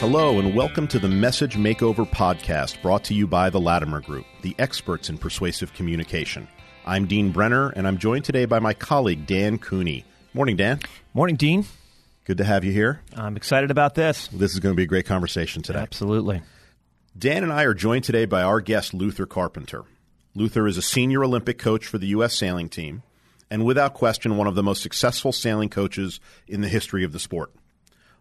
Hello, and welcome to the Message Makeover podcast brought to you by the Latimer Group, the experts in persuasive communication. I'm Dean Brenner, and I'm joined today by my colleague, Dan Cooney. Morning, Dan. Morning, Dean. Good to have you here. I'm excited about this. This is going to be a great conversation today. Absolutely. Dan and I are joined today by our guest, Luther Carpenter. Luther is a senior Olympic coach for the U.S. sailing team, and without question, one of the most successful sailing coaches in the history of the sport.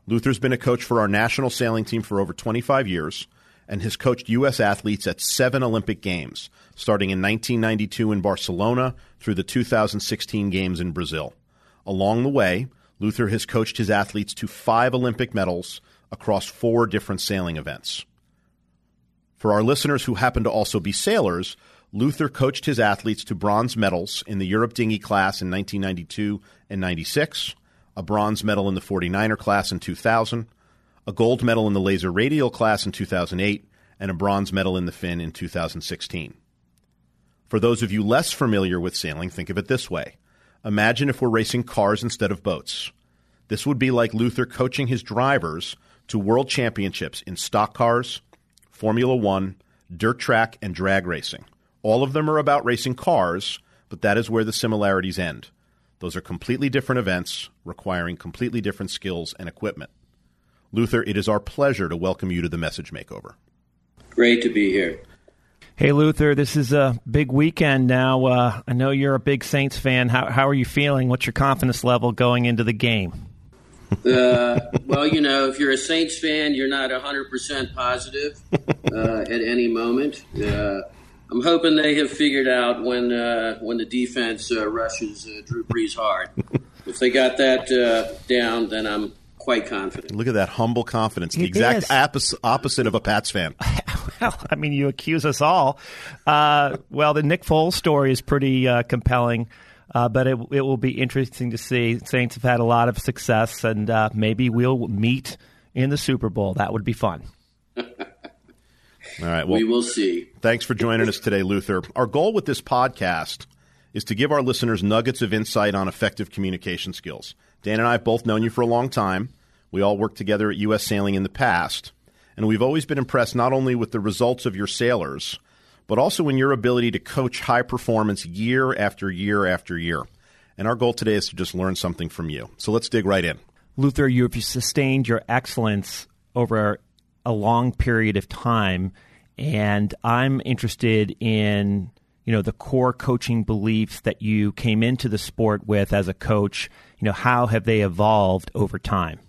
Luther's been a coach for our national sailing team for over 25 years and has coached U.S. athletes at seven Olympic Games, starting in 1992 in Barcelona through the 2016 Games in Brazil. Along the way, Luther has coached his athletes to five Olympic medals across four different sailing events. For our listeners who happen to also be sailors, Luther coached his athletes to bronze medals in the Europe dinghy class in 1992 and 96 a bronze medal in the 49er class in 2000, a gold medal in the laser radial class in 2008, and a bronze medal in the Finn in 2016. For those of you less familiar with sailing, think of it this way. Imagine if we're racing cars instead of boats. This would be like Luther coaching his drivers to world championships in stock cars, Formula One, dirt track, and drag racing. All of them are about racing cars, but that is where the similarities end. Those are completely different events requiring completely different skills and equipment. Luther, it is our pleasure to welcome you to the Message Makeover. Great to be here. Hey, Luther, this is a big weekend now. Uh, I know you're a big Saints fan. How, how are you feeling? What's your confidence level going into the game? uh, well, you know, if you're a Saints fan, you're not 100% positive uh, at any moment. I'm hoping they have figured out when uh, when the defense uh, rushes uh, Drew Brees hard. if they got that uh, down, then I'm quite confident. Look at that humble confidence. The exact opposite of a Pats fan. well, I mean, you accuse us all. Uh, well, the Nick Foles story is pretty uh, compelling. but it, it will be interesting to see. Saints have had a lot of success, and maybe we'll meet in the Super Bowl. That would be fun. All right. Well, we will see. Thanks for joining us today, Luther. Our goal with this podcast is to give our listeners nuggets of insight on effective communication skills. Dan and I have both known you for a long time. We all worked together at U.S. Sailing in the past, and we've always been impressed not only with the results of your sailors, but also in your ability to coach high performance year after year after year. And our goal today is to just learn something from you. So let's dig right in. Luther, you've sustained your excellence over a long period of time and I'm interested in you know the core coaching beliefs that you came into the sport with as a coach. You know how have they evolved over time?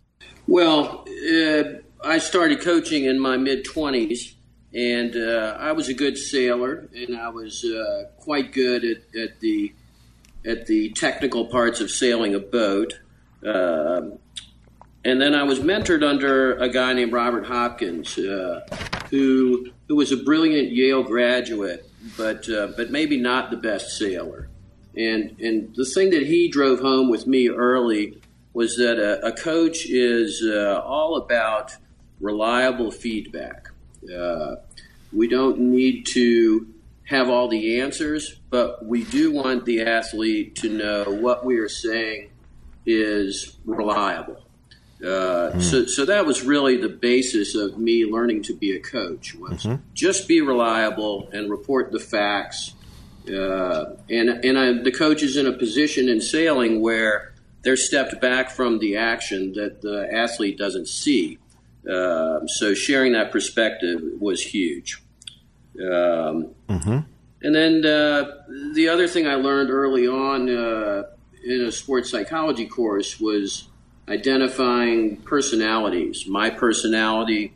Well, uh, I started coaching in my mid twenties, and uh, I was a good sailor, and I was uh, quite good at, at, the at the technical parts of sailing a boat. Um, and then I was mentored under a guy named Robert Hopkins, uh, who who was a brilliant Yale graduate, but uh, but maybe not the best sailor. And and the thing that he drove home with me early was that a, a coach is uh, all about reliable feedback. Uh, we don't need to have all the answers, but we do want the athlete to know what we are saying is reliable. Uh, mm. So, so that was really the basis of me learning to be a coach was mm-hmm. just be reliable and report the facts. Uh, and and I, the coach is in a position in sailing where they're stepped back from the action that the athlete doesn't see. Uh, so sharing that perspective was huge. Um, mm-hmm. And then uh, the other thing I learned early on uh, in a sports psychology course was identifying personalities, my personality,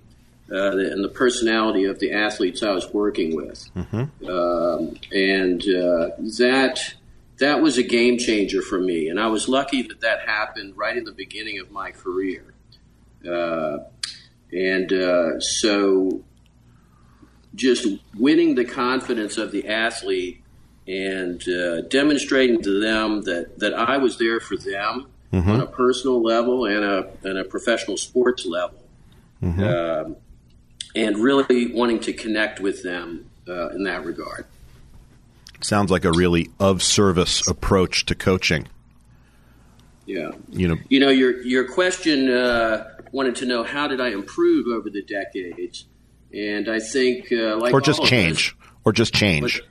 uh, and the personality of the athletes I was working with, mm-hmm. um, and uh, that that was a game changer for me. And I was lucky that that happened right in the beginning of my career, uh, and uh, so just winning the confidence of the athlete and uh, demonstrating to them that that I was there for them mm-hmm. on a personal level and a, and a professional sports level. Mm-hmm. Um, and really wanting to connect with them uh, in that regard. Sounds like a really of service approach to coaching. Yeah, you know, you know your your question uh, wanted to know how did I improve over the decades, and I think uh, like or just change, us, or just change. But,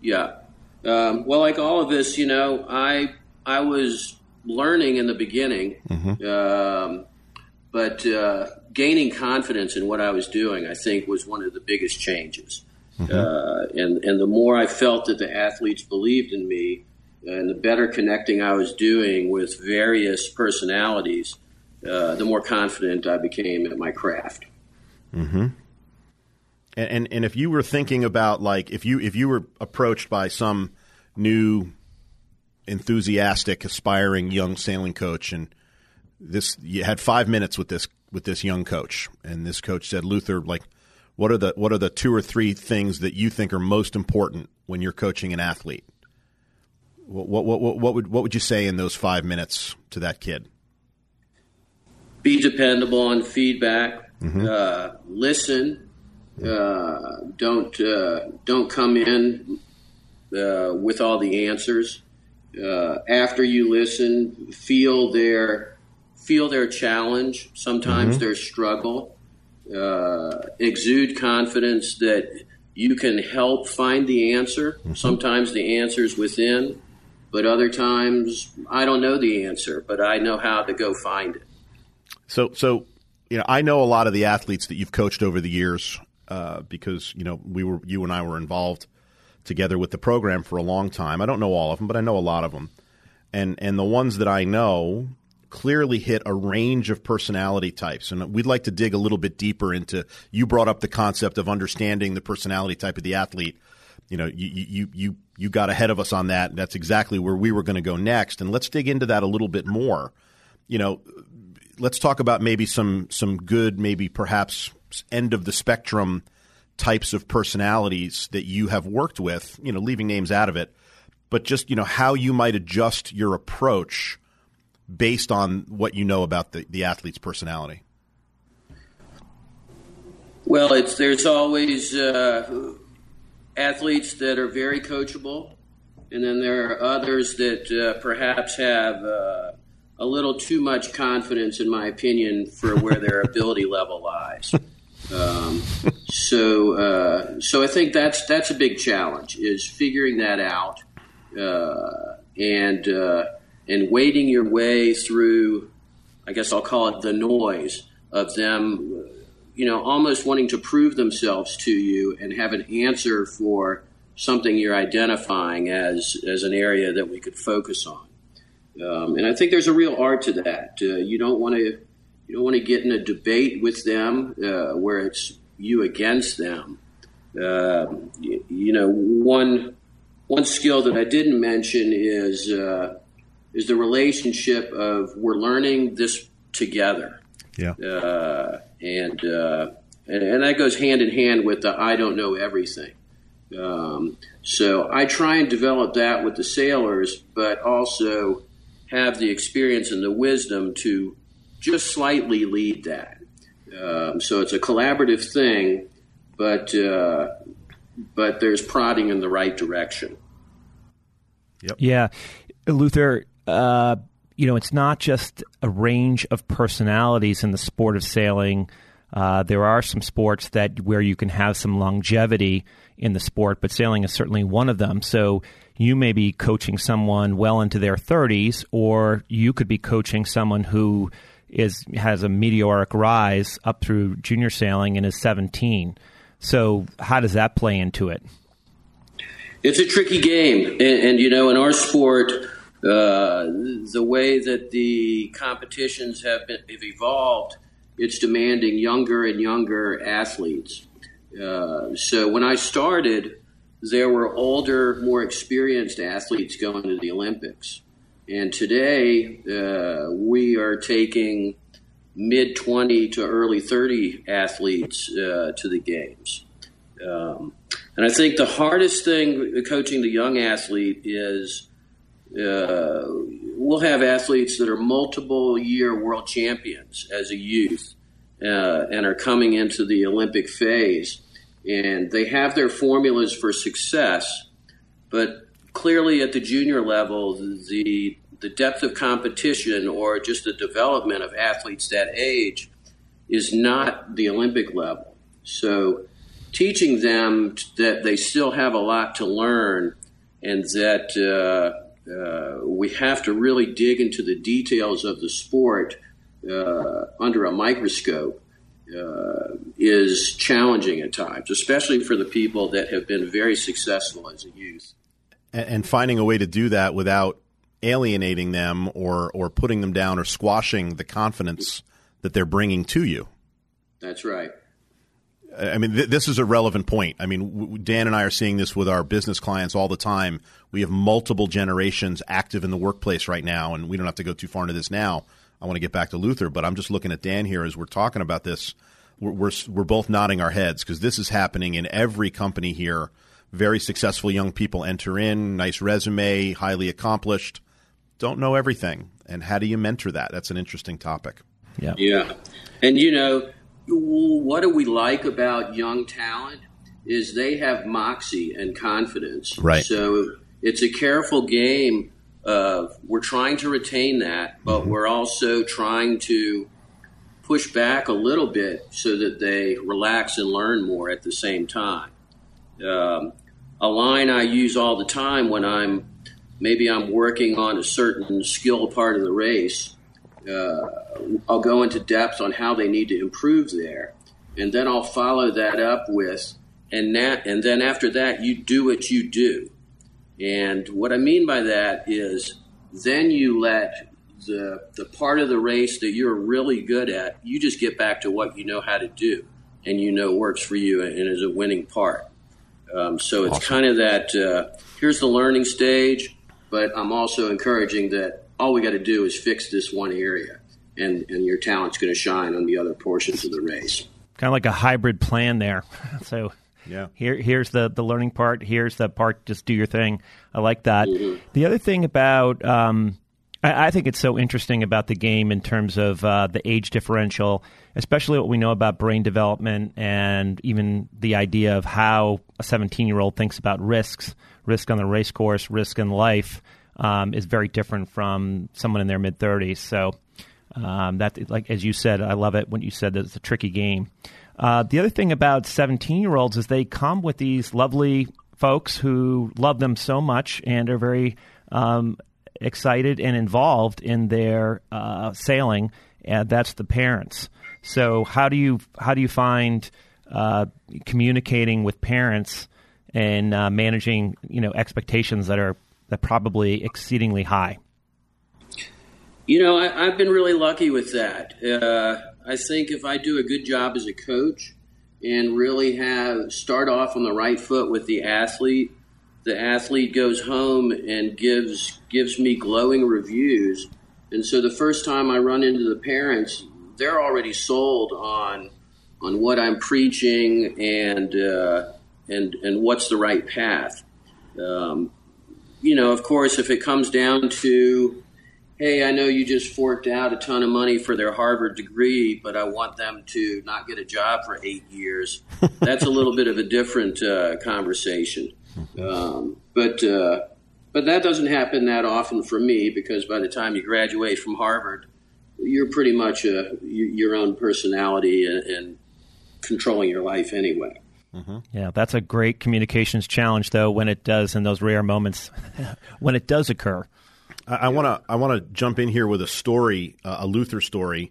yeah. Um, well, like all of us, you know, I I was learning in the beginning, mm-hmm. um, but uh, gaining confidence in what I was doing, I think, was one of the biggest changes. Mm-hmm. Uh, and and the more I felt that the athletes believed in me, and the better connecting I was doing with various personalities, uh, the more confident I became at my craft. Mm-hmm. And, and and if you were thinking about like if you if you were approached by some new enthusiastic aspiring young sailing coach and this you had 5 minutes with this with this young coach and this coach said Luther like what are the what are the two or three things that you think are most important when you're coaching an athlete? What what what, what would what would you say in those five minutes to that kid? Be dependable on feedback. Mm-hmm. Uh, listen. Uh, don't uh, don't come in uh, with all the answers. Uh, after you listen, feel their feel their challenge. Sometimes mm-hmm. their struggle uh, exude confidence that you can help find the answer. Mm-hmm. Sometimes the answer is within, but other times I don't know the answer, but I know how to go find it. So, so you know, I know a lot of the athletes that you've coached over the years uh, because you know we were you and I were involved together with the program for a long time. I don't know all of them, but I know a lot of them, and and the ones that I know clearly hit a range of personality types. And we'd like to dig a little bit deeper into you brought up the concept of understanding the personality type of the athlete. You know, you you you you got ahead of us on that. That's exactly where we were going to go next. And let's dig into that a little bit more. You know, let's talk about maybe some some good, maybe perhaps end of the spectrum types of personalities that you have worked with, you know, leaving names out of it, but just, you know, how you might adjust your approach based on what you know about the, the athlete's personality? Well, it's there's always uh, athletes that are very coachable, and then there are others that uh, perhaps have uh, a little too much confidence, in my opinion, for where their ability level lies. Um, so, uh, so I think that's that's a big challenge is figuring that out, uh, and uh, and wading your way through, I guess I'll call it the noise of them, you know, almost wanting to prove themselves to you and have an answer for something you're identifying as as an area that we could focus on. Um, and I think there's a real art to that. Uh, you don't want to you don't want to get in a debate with them uh, where it's you against them. Uh, you, you, know, one one skill that I didn't mention is uh, is the relationship of we're learning this together. Yeah. Uh, and, uh, and, and that goes hand in hand with the I don't know everything. Um, so I try and develop that with the sailors, but also have the experience and the wisdom to just slightly lead that. Um, so it's a collaborative thing, but uh, but there's prodding in the right direction. Yep. Yeah, Luther, uh, you know, it's not just a range of personalities in the sport of sailing. Uh, there are some sports that where you can have some longevity in the sport, but sailing is certainly one of them. So you may be coaching someone well into their 30s, or you could be coaching someone who is has a meteoric rise up through junior sailing and is 17. So how does that play into it? It's a tricky game, and, and you know, in our sport uh, the way that the competitions have, been, have evolved, it's demanding younger and younger athletes. Uh, so when I started, there were older, more experienced athletes going to the Olympics. And today, uh, we are taking mid 20 to early 30 athletes uh, to the games. Um, and I think the hardest thing coaching the young athlete is uh, we'll have athletes that are multiple year world champions as a youth uh, and are coming into the Olympic phase. And they have their formulas for success, but clearly at the junior level, the the depth of competition or just the development of athletes that age is not the Olympic level. So, teaching them that they still have a lot to learn and that uh, uh, we have to really dig into the details of the sport uh, under a microscope uh, is challenging at times, especially for the people that have been very successful as a youth. And, and finding a way to do that without alienating them or, or putting them down or squashing the confidence that they're bringing to you. That's right. I mean, th- this is a relevant point. I mean, w- Dan and I are seeing this with our business clients all the time. We have multiple generations active in the workplace right now, and we don't have to go too far into this now. I want to get back to Luther, but I'm just looking at Dan here as we're talking about this. We're we're, we're both nodding our heads because this is happening in every company here. Very successful young people enter in, nice resume, highly accomplished, don't know everything, and how do you mentor that? That's an interesting topic. Yeah, yeah, and you know what do we like about young talent is they have moxie and confidence. Right. So it's a careful game of we're trying to retain that, but mm-hmm. we're also trying to push back a little bit so that they relax and learn more at the same time. Um, a line I use all the time when I'm maybe I'm working on a certain skill part of the race. Uh, I'll go into depth on how they need to improve there, and then I'll follow that up with, and that, and then after that, you do what you do. And what I mean by that is then you let the, the part of the race that you're really good at, you just get back to what you know how to do and you know works for you and is a winning part. Um, so it's awesome. kind of that uh, here's the learning stage, but I'm also encouraging that all we got to do is fix this one area and, and your talent's going to shine on the other portions of the race. Kind of like a hybrid plan there. so yeah. Here, here's the the learning part. Here's the part. Just do your thing. I like that. Mm-hmm. The other thing about, um, I, I, think it's so interesting about the game in terms of uh, the age differential, especially what we know about brain development and even the idea of how a 17 year old thinks about risks, risk on the race course, risk in life, um, is very different from someone in their mid 30s. So. Um, that, like as you said, I love it when you said that it's a tricky game. Uh, the other thing about 17 year olds is they come with these lovely folks who love them so much and are very um, excited and involved in their uh, sailing, and that's the parents. So how do you how do you find uh, communicating with parents and uh, managing you know expectations that are that probably exceedingly high? You know, I, have been really lucky with that. Uh, I think if I do a good job as a coach and really have start off on the right foot with the athlete, the athlete goes home and gives gives me glowing reviews. And so the first time I run into the parents, they're already sold on on what I'm preaching and uh, and and what's the right path. Um, you know, of course, if it comes down to hey, I know you just forked out a ton of money for their Harvard degree, but I want them to not get a job for eight years. That's a little bit of a different uh, conversation. Um, but uh, but that doesn't happen that often for me because by the time you graduate from Harvard, you're pretty much a, your own personality and, and controlling your life anyway. Mm-hmm. Yeah, that's a great communications challenge, though, when it does in those rare moments when it does occur. I want to I want to jump in here with a story, uh, a Luther story,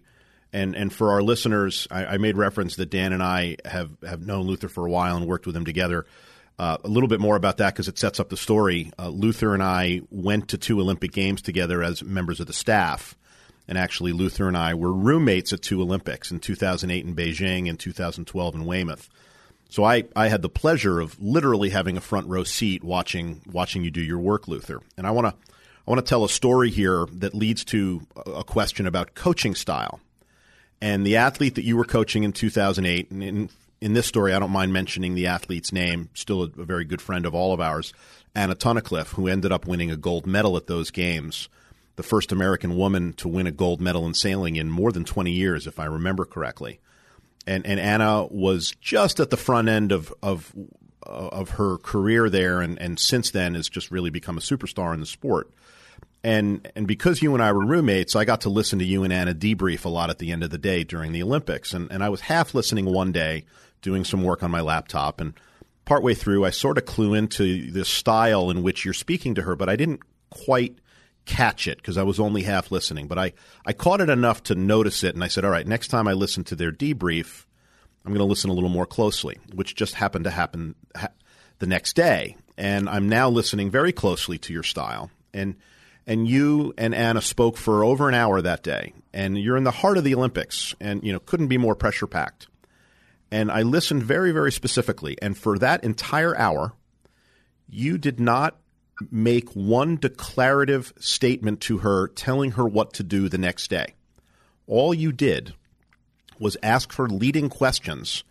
and and for our listeners, I, I, made reference that Dan and I have have known Luther for a while and worked with him together. Uh, a little bit more about that because it sets up the story. Uh, Luther and I went to two Olympic Games together as members of the staff, and actually Luther and I were roommates at two Olympics in 2008 in Beijing and 2012 in Weymouth. So I, I had the pleasure of literally having a front row seat watching watching you do your work, Luther. And I want to I want to tell a story here that leads to a question about coaching style. And the athlete that you were coaching in 2008, and in, in this story, I don't mind mentioning the athlete's name, still a, a very good friend of all of ours, Anna Tunnicliffe, who ended up winning a gold medal at those games, the first American woman to win a gold medal in sailing in more than 20 years, if I remember correctly. And, and Anna was just at the front end of, of, uh, of her career there, and, and since then has just really become a superstar in the sport. and and because you and I were roommates, I got to listen to you and Anna debrief a lot at the end of the day during the Olympics, and and I was half listening one day, doing some work on my laptop, and partway through, I sort of clue into the style in which you're speaking to her, but I didn't quite catch it because I was only half listening. But I I caught it enough to notice it, and I said, all right, next time I listen to their debrief, I'm going to listen a little more closely, which just happened to happen ha- the next day, and I'm now listening very closely to your style and and you and Anna spoke for over an hour that day, and you're in the heart of the Olympics, and you know couldn't be more pressure packed. And I listened very, very specifically, and for that entire hour, you did not make one declarative statement to her telling her what to do the next day. All you did was ask her leading questions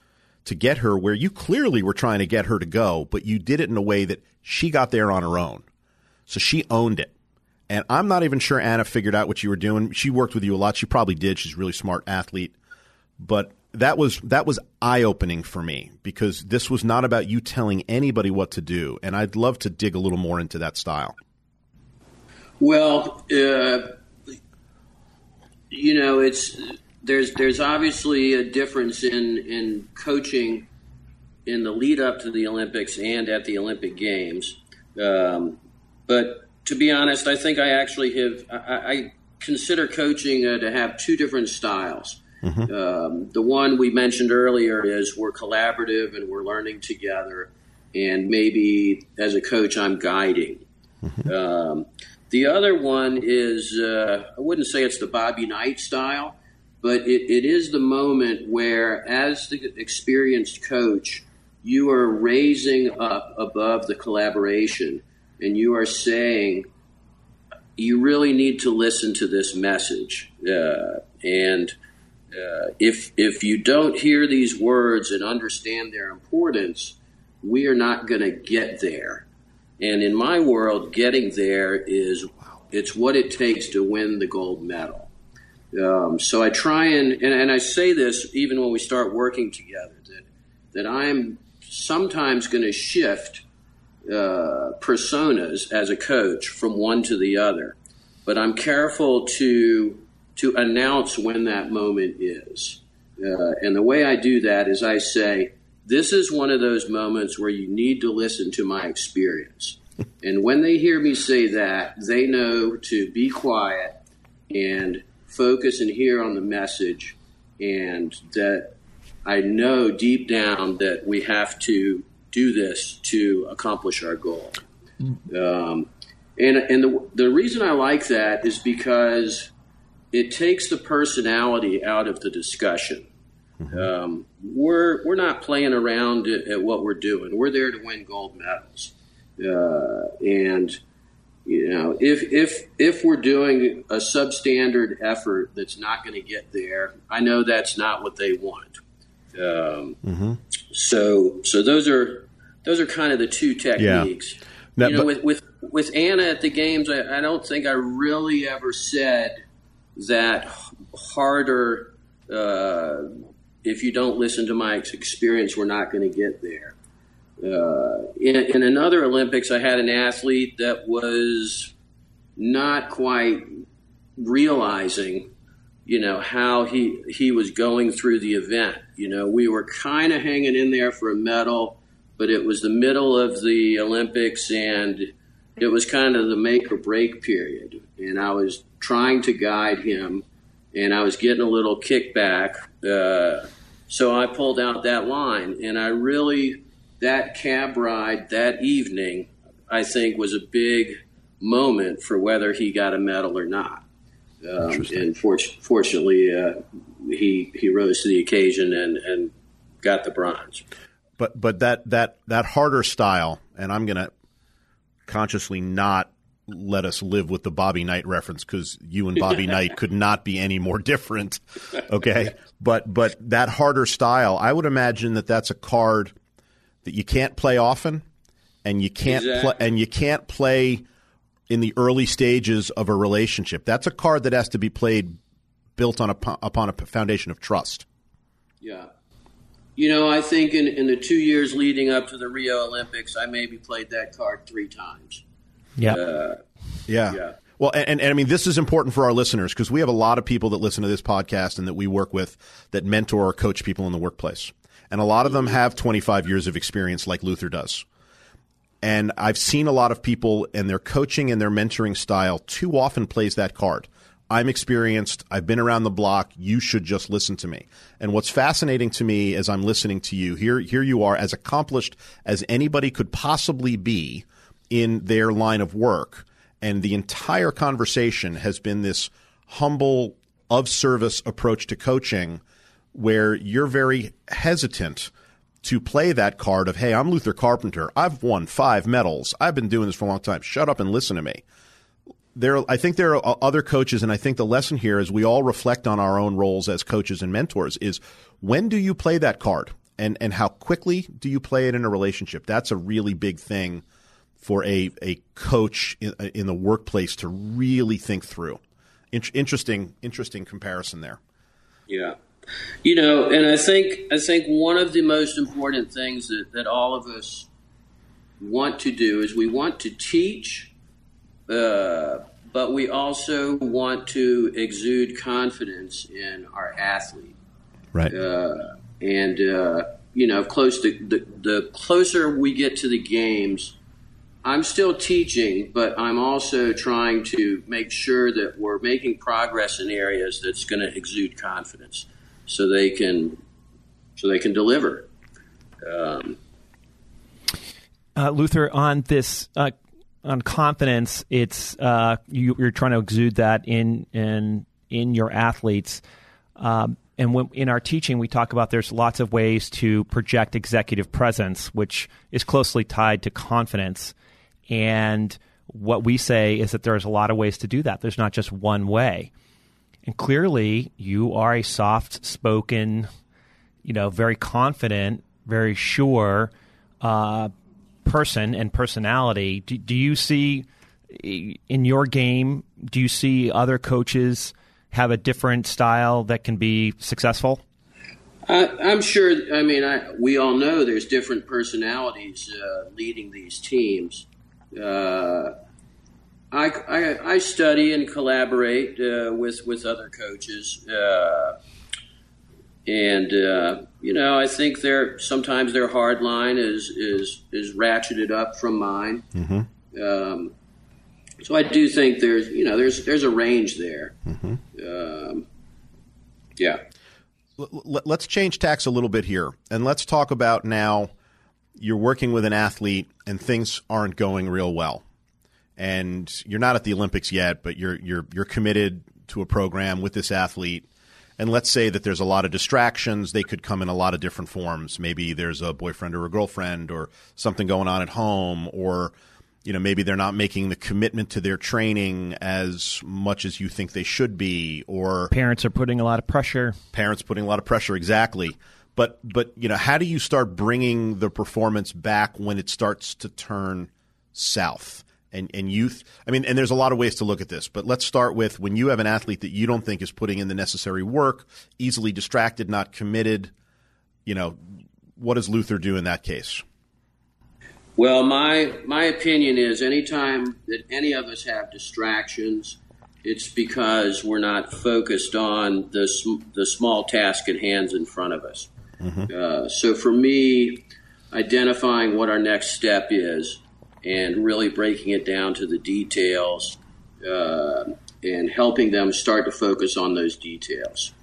to get her where you clearly were trying to get her to go, but you did it in a way that she got there on her own. So she owned it. And I'm not even sure Anna figured out what you were doing. She worked with you a lot. She probably did. She's a really smart athlete. But that was that was eye opening for me because this was not about you telling anybody what to do. And I'd love to dig a little more into that style. Well, uh, you know, it's there's there's obviously a difference in in coaching in the lead up to the Olympics and at the Olympic Games. Um, but to be honest, I think I actually have. I, I consider coaching uh, to have two different styles. Mm-hmm. Um, the one we mentioned earlier is we're collaborative and we're learning together, and maybe as a coach, I'm guiding. Mm-hmm. Um, the other one is uh, I wouldn't say it's the Bobby Knight style, but it, it is the moment where, as the experienced coach, you are raising up above the collaboration and you are saying you really need to listen to this message. Uh, and uh, if if you don't hear these words and understand their importance, we are not going to get there. And in my world, getting there is it's what it takes to win the gold medal. Um, so I try and, and and I say this even when we start working together that that I'm sometimes going to shift uh, personas as a coach from one to the other, but I'm careful to to announce when that moment is. Uh, and the way I do that is I say, "This is one of those moments where you need to listen to my experience." and when they hear me say that, they know to be quiet and focus and hear on the message, and that I know deep down that we have to do this to accomplish our goal. Um, and and the, the reason I like that is because it takes the personality out of the discussion. Mm-hmm. Um, we're we're not playing around at, at, what we're doing. We're there to win gold medals, uh, and you know if if if we're doing a substandard effort that's not going to get there, I know that's not what they want. Um, mm-hmm. So so those are those are kind of the two techniques. Yeah. Now, you know, but, with, with with Anna at the games, I, I, don't think I really ever said that harder. Uh, if you don't listen to my experience, we're not going to get there. Uh, in, in another Olympics, I had an athlete that was not quite realizing you know how he he was going through the event. You know, we were kind of hanging in there for a medal, but it was the middle of the Olympics and it was kind of the make or break period. And I was trying to guide him, and I was getting a little kickback. Uh, so I pulled out that line, and I really that cab ride that evening, I think, was a big moment for whether he got a medal or not. Um, and for, fortunately, uh, he he rose to the occasion and, and got the bronze. But but that that that harder style, and I'm going to consciously not let us live with the Bobby Knight reference because you and Bobby Knight could not be any more different. Okay, but but that harder style, I would imagine that that's a card that you can't play often, and you can't exactly. play and you can't play in the early stages of a relationship. That's a card that has to be played built on a, upon a foundation of trust. Yeah. You know, I think in, in the two years leading up to the Rio Olympics, I maybe played that card three times. Yeah. Uh, yeah. yeah. Well, and, and, I mean, this is important for our listeners because we have a lot of people that listen to this podcast and that we work with that mentor or coach people in the workplace. And a lot of them have 25 years of experience like Luther does. And I've seen a lot of people and their coaching and their mentoring style too often plays that card. I'm experienced. I've been around the block. You should just listen to me. And what's fascinating to me as I'm listening to you, here, here you are as accomplished as anybody could possibly be in their line of work. And the entire conversation has been this humble, of service approach to coaching where you're very hesitant to play that card of, hey, I'm Luther Carpenter. I've won five medals. I've been doing this for a long time. Shut up and listen to me there I think there are other coaches and I think the lesson here is we all reflect on our own roles as coaches and mentors is when do you play that card and and how quickly do you play it in a relationship that's a really big thing for a a coach in, in the workplace to really think through in- interesting interesting comparison there yeah you know and I think I think one of the most important things that, that all of us want to do is we want to teach uh, but we also want to exude confidence in our athlete. Right. Uh, and uh, you know, close to the, the closer we get to the games, I'm still teaching, but I'm also trying to make sure that we're making progress in areas that's going to exude confidence, so they can so they can deliver. Um, uh, Luther, on this uh, on confidence, it's uh, you, are trying to exude that in in in your athletes. Um, and when, in our teaching, we talk about there's lots of ways to project executive presence, which is closely tied to confidence. And what we say is that there's a lot of ways to do that. There's not just one way. And clearly, you are a soft spoken, you know, very confident, very sure uh, person and personality, do, do you see in your game? Do you see other coaches have a different style that can be successful? Uh, I'm sure. I mean, I, we all know there's different personalities uh, leading these teams. Uh, I, I, I, study and collaborate uh, with with other coaches. Uh, and uh, you know, I think their sometimes their hard line is is is ratcheted up from mine. Mm-hmm. Um, so I do think there's you know there's there's a range there. Mm-hmm. Um, yeah. Let's change tacks a little bit here, and let's talk about now. You're working with an athlete, and things aren't going real well, and you're not at the Olympics yet, but you're you're you're committed to a program with this athlete and let's say that there's a lot of distractions. They could come in a lot of different forms. Maybe there's a boyfriend or a girlfriend or something going on at home or you know maybe they're not making the commitment to their training as much as you think they should be or parents are putting a lot of pressure parents putting a lot of pressure exactly but but you know how do you start bringing the performance back when it starts to turn south and, and youth. I mean, and there's a lot of ways to look at this, but let's start with when you have an athlete that you don't think is putting in the necessary work, easily distracted, not committed. You know, what does Luther do in that case? Well, my my opinion is anytime that any of us have distractions, it's because we're not focused on the the small task at hands in front of us. Mm-hmm. Uh, so for me, identifying what our next step is and really breaking it down to the details uh, and helping them start to focus on those details.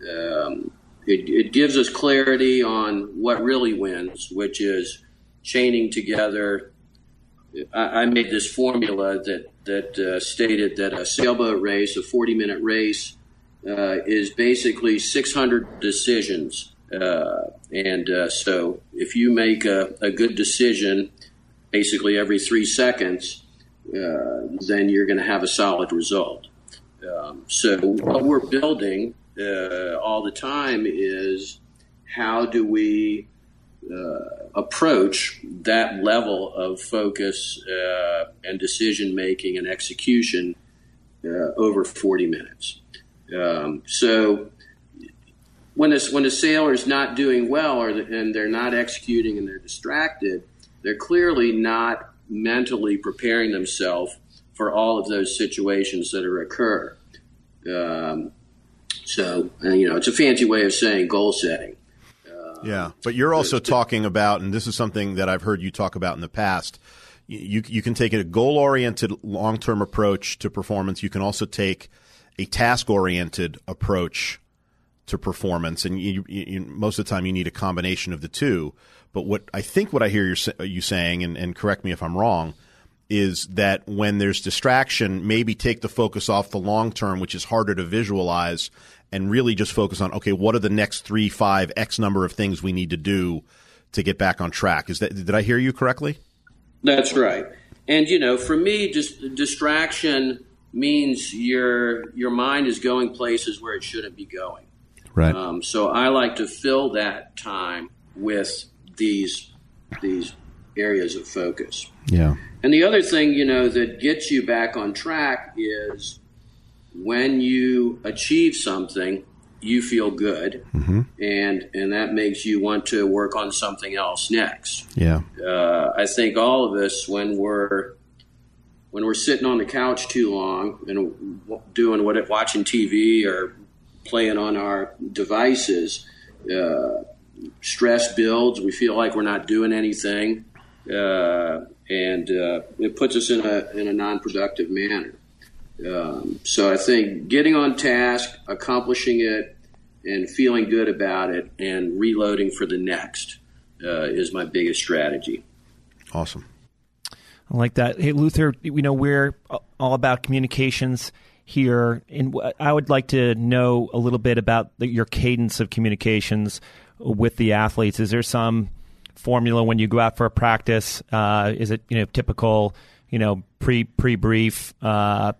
Um, it, it, gives us clarity on what really wins, which is chaining together. I, I made this formula that that uh, stated that a sailboat race, a 40 minute race, uh, is basically 600 decisions. Uh, and uh, so if you make a, a good decision basically every three seconds, uh, then you're going to have a solid result. Um, so what we're building uh, all the time is how do we approach that level of focus uh, and decision making and execution uh, over 40 minutes. Um, so when a, when a sailor is not doing well or the, and they're not executing and they're distracted, they're clearly not mentally preparing themselves for all of those situations that are occur. Um, so, you know, it's a fancy way of saying goal setting. Yeah, but you're also talking about, and this is something that I've heard you talk about in the past. You you can take a goal oriented long term approach to performance. You can also take a task oriented approach to performance, and you, you, most of the time you need a combination of the two. But what I think what I hear you saying, and, and correct me if I'm wrong, is that when there's distraction, maybe take the focus off the long term, which is harder to visualize, and really just focus on okay, what are the next three, five, X number of things we need to do to get back on track? Is that did I hear you correctly? That's right. And you know, for me, just distraction means your your mind is going places where it shouldn't be going. Right. Um, so I like to fill that time with these these areas of focus. Yeah. And the other thing, you know, that gets you back on track is when you achieve something, you feel good, mm-hmm. and and that makes you want to work on something else next. Yeah. Uh, I think all of us, when we're when we're sitting on the couch too long and doing what watching TV or playing on our devices, uh, stress builds. We feel like we're not doing anything, uh, and uh, it puts us in a in a non-productive manner. Um, so I think getting on task, accomplishing it, and feeling good about it, and reloading for the next uh, is my biggest strategy. Awesome. I like that. Hey, Luther, you know, we're all about communications here, and I would like to know a little bit about the, your cadence of communications with the athletes. Is there some formula when you go out for a practice? Uh, is it you know typical you know pre pre brief uh,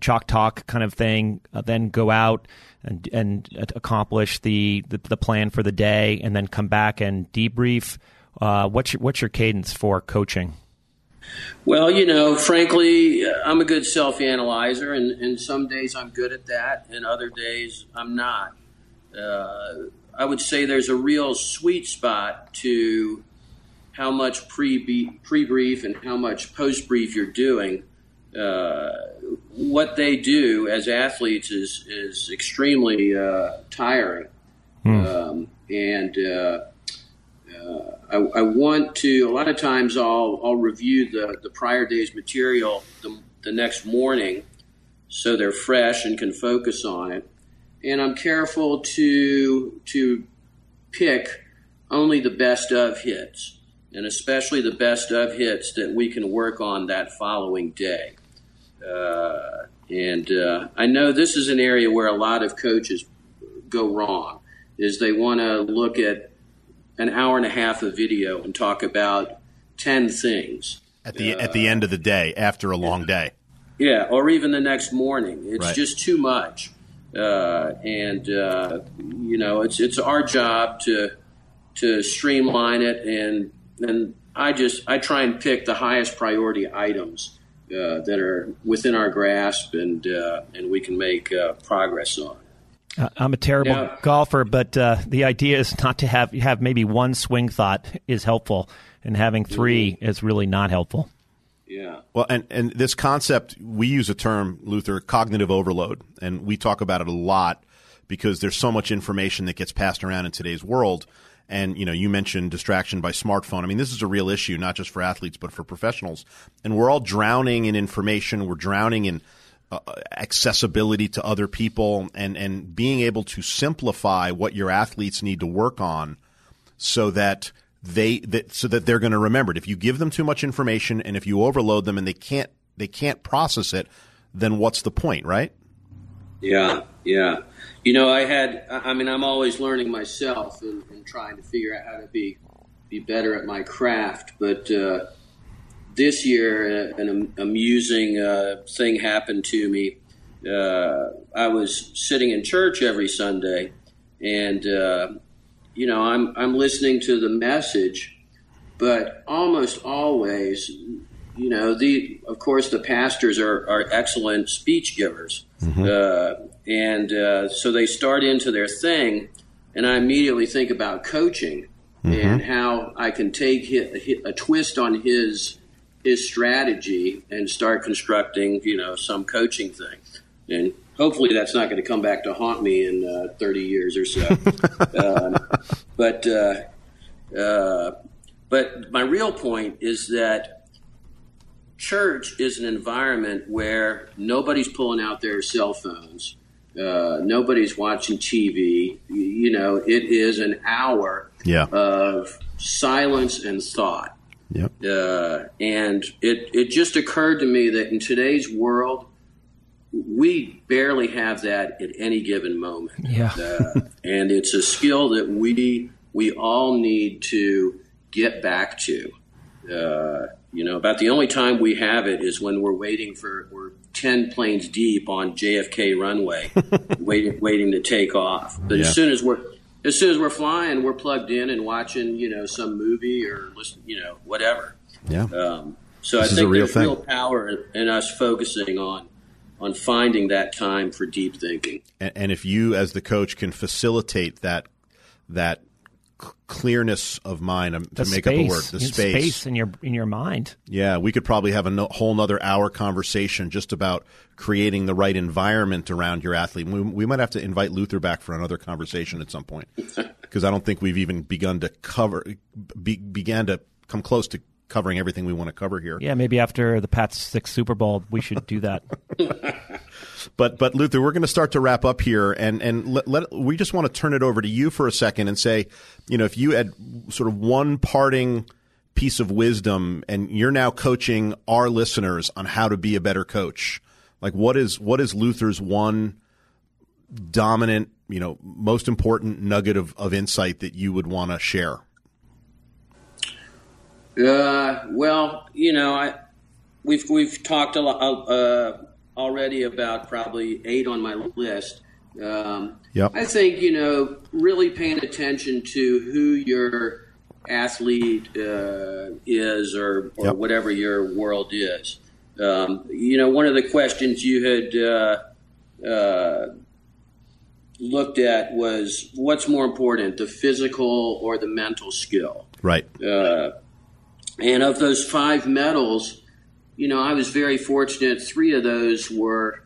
chalk talk kind of thing? Uh, then go out and and accomplish the, the, the plan for the day, and then come back and debrief. Uh, what's your, what's your cadence for coaching? Well, you know, frankly, I'm a good self analyzer, and, and some days I'm good at that, and other days I'm not. Uh, I would say there's a real sweet spot to how much pre brief and how much post brief you're doing. Uh, what they do as athletes is is extremely uh, tiring, hmm. um, and uh, uh, I, I, want to. A lot of times, I'll I'll review the the prior day's material the, the next morning, so they're fresh and can focus on it. And I'm careful to to pick only the best of hits, and especially the best of hits that we can work on that following day. Uh, and uh, I know this is an area where a lot of coaches go wrong, is they want to look at an hour and a half of video and talk about 10 things. At the, uh, at the end of the day, after a long day. Yeah, or even the next morning. It's right. just too much. Uh, and, uh, you know, it's, it's our job to, to streamline it. And, and I just, I try and pick the highest priority items uh, that are within our grasp and, uh, and we can make uh, progress on. Uh, I'm a terrible golfer, but uh, the idea is not to have have maybe one swing thought is helpful, and having 3 mm-hmm. is really not helpful. Yeah. Well, and and this concept we use a term, Luther, cognitive overload, and we talk about it a lot because there's so much information that gets passed around in today's world. And you know, you mentioned distraction by smartphone. I mean, this is a real issue, not just for athletes, but for professionals. And we're all drowning in information. We're drowning in uh, accessibility to other people and, and being able to simplify what your athletes need to work on so that they that so that they're going to remember it. If you give them too much information and if you overload them and they can't they can't process it, then what's the point, right? Yeah, yeah. You know, I had I mean I'm always learning myself and, and trying to figure out how to be be better at my craft, but uh, this year, an amusing uh, thing happened to me. Uh, I was sitting in church every Sunday, and uh, you know, I'm I'm listening to the message, but almost always, you know, the of course the pastors are, are excellent speech givers, mm-hmm. Uh, and uh, so they start into their thing, and I immediately think about coaching. Mm-hmm. And how I can take a twist on his his strategy and start constructing, you know, some coaching thing. And hopefully that's not going to come back to haunt me in uh, 30 years or so. um, but uh, uh, but my real point is that church is an environment where nobody's pulling out their cell phones. Uh, nobody's watching TV. You know, it is an hour yeah. of silence and thought. Yep. Uh, and it, it just occurred to me that in today's world, we barely have that at any given moment. Yeah. Uh, and it's a skill that we we all need to get back to. Uh, you know, about the only time we have it is when we're waiting for we're ten planes deep on JFK runway, waiting waiting to take off. But Yeah. as soon as we're as soon as we're flying, we're plugged in and watching, you know, some movie or listen, you know, whatever. Yeah. Um, so This I think real there's thing. real power in, in us focusing on on finding that time for deep thinking. and, and if you as the coach can facilitate that that c- clearness of mind um, to make space, up a word the in space, in your in your mind. yeah we could probably have a no, whole nother hour conversation just about creating the right environment around your athlete we, we might have to invite luther back for another conversation at some point because i don't think we've even begun to cover be, began to come close to covering everything we want to cover here Yeah, maybe after the Pats six Super Bowl, we should do that. But but Luther, we're going to start to wrap up here, and and let, let we just want to turn it over to you for a second and say, you know, if you had sort of one parting piece of wisdom, and you're now coaching our listeners on how to be a better coach, like what is what is Luther's one dominant, you know, most important nugget of, of insight that you would want to share? Uh, well, you know, I we've we've talked a lot uh, already about probably eight on my list. Um, Yep. I think you know really paying attention to who your athlete uh, is or, or Yep. whatever your world is. Um, you know, one of the questions you had uh, uh, looked at was what's more important, the physical or the mental skill? Right. Uh, and of those five medals, you know, I was very fortunate. Three of those were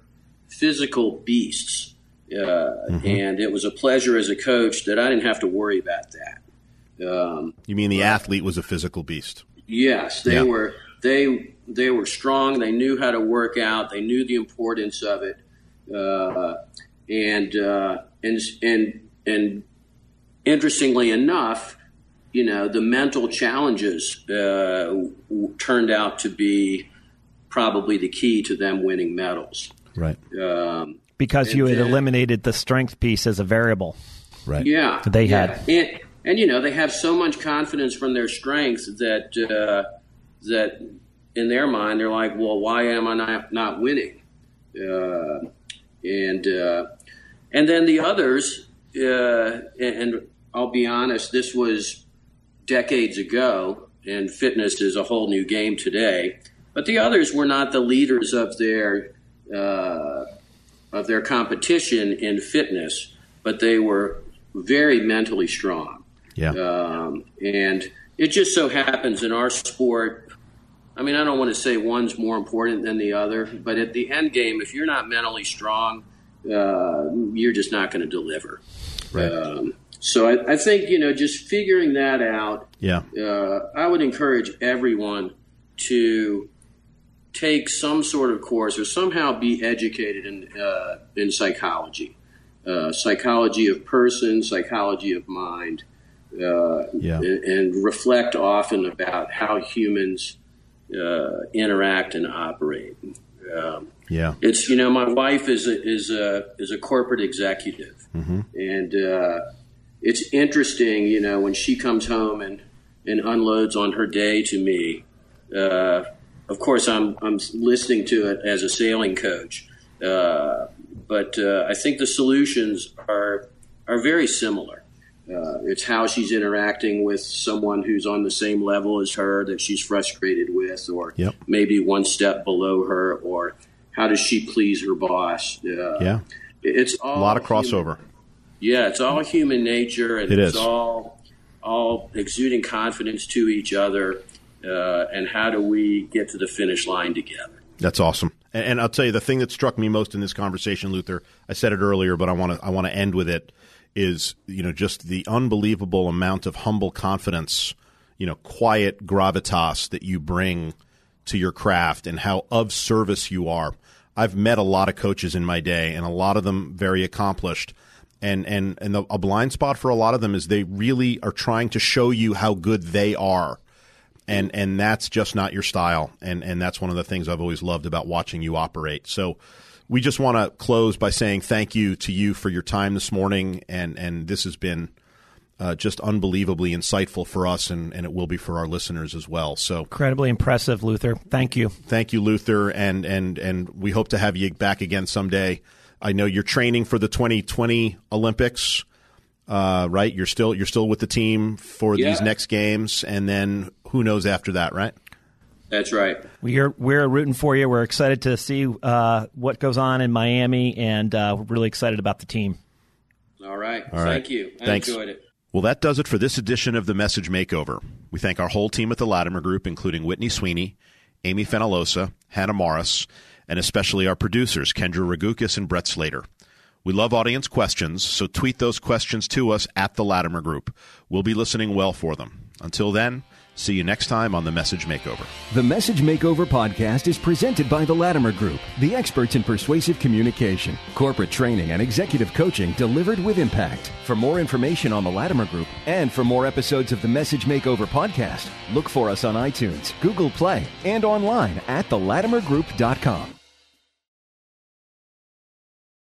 physical beasts. Uh, And it was a pleasure as a coach that I didn't have to worry about that. Um, You mean the athlete was a physical beast? yes, they Yeah. were they they were strong. They knew how to work out. They knew the importance of it. Uh, and uh, and and and interestingly enough, you know, the mental challenges uh, w- turned out to be probably the key to them winning medals. Right. Um, Because you had And, uh, eliminated the strength piece as a variable. Right. yeah, They yeah. had. and, and you know they have so much confidence from their strengths that uh, that in their mind they're like, well, why am I not not winning? Uh, and uh, and then the others, uh, and, and I'll be honest, this was decades ago, and fitness is a whole new game today. But the others were not the leaders of their uh, of their competition in fitness, but they were very mentally strong. Yeah. Um, and it just so happens in our sport, I mean, I don't want to say one's more important than the other, but at the end game, if you're not mentally strong, uh, you're just not going to deliver. Right. Um, so I, I think, you know, just figuring that out, yeah. uh, I would encourage everyone to take some sort of course or somehow be educated in, uh, in psychology. Uh, psychology of person, psychology of mind, uh, Yeah. and, and reflect often about how humans uh, interact and operate. Um, Yeah. it's you know my wife is a, is a is a corporate executive, and uh, it's interesting you know when she comes home and and unloads on her day to me. Uh, of course, I'm I'm listening to it as a sailing coach, uh, but uh, I think the solutions are are very similar. Uh, it's how she's interacting with someone who's on the same level as her that she's frustrated with, or Yep. maybe one step below her, or how does she please her boss? Uh, Yeah. it's all A lot of human- crossover. Yeah, it's all human nature, and It it's is. all all exuding confidence to each other. uh, and how do we get to the finish line together. That's awesome. And, and, I'll tell you the thing that struck me most in this conversation, Luther. I said it earlier, but I want to I want to end with it. Is you know just the unbelievable amount of humble confidence, you know, quiet gravitas that you bring to your craft, and how of service you are. I've met a lot of coaches in my day, and a lot of them very accomplished. And and and the, a blind spot for a lot of them is they really are trying to show you how good they are. And and that's just not your style. And and that's one of the things I've always loved about watching you operate. So we just want to close by saying thank you to you for your time this morning. And and this has been uh, just unbelievably insightful for us and, and it will be for our listeners as well. So incredibly impressive Luther. Thank you. Thank you Luther. And and and we hope to have you back again someday I know you're training for the 2020 Olympics uh, right? You're still you're still with the team for yeah. these next games, and then who knows after that, right? That's right. We're we're rooting for you. We're excited to see uh, what goes on in Miami, and uh, we're really excited about the team. All right. All right. Thank you. I Thanks. enjoyed it. Well, that does it for this edition of the Message Makeover. We thank our whole team at the Latimer Group, including Whitney Sweeney, Amy Fenalosa, Hannah Morris, and especially our producers, Kendra Ragukis and Brett Slater. We love audience questions, so tweet those questions to us at the Latimer Group. We'll be listening well for them. Until then, see you next time on The Message Makeover. The Message Makeover podcast is presented by the Latimer Group, the experts in persuasive communication, corporate training, and executive coaching delivered with impact. For more information on the Latimer Group and for more episodes of the Message Makeover podcast, look for us on iTunes, Google Play, and online at thelatimergroup.com.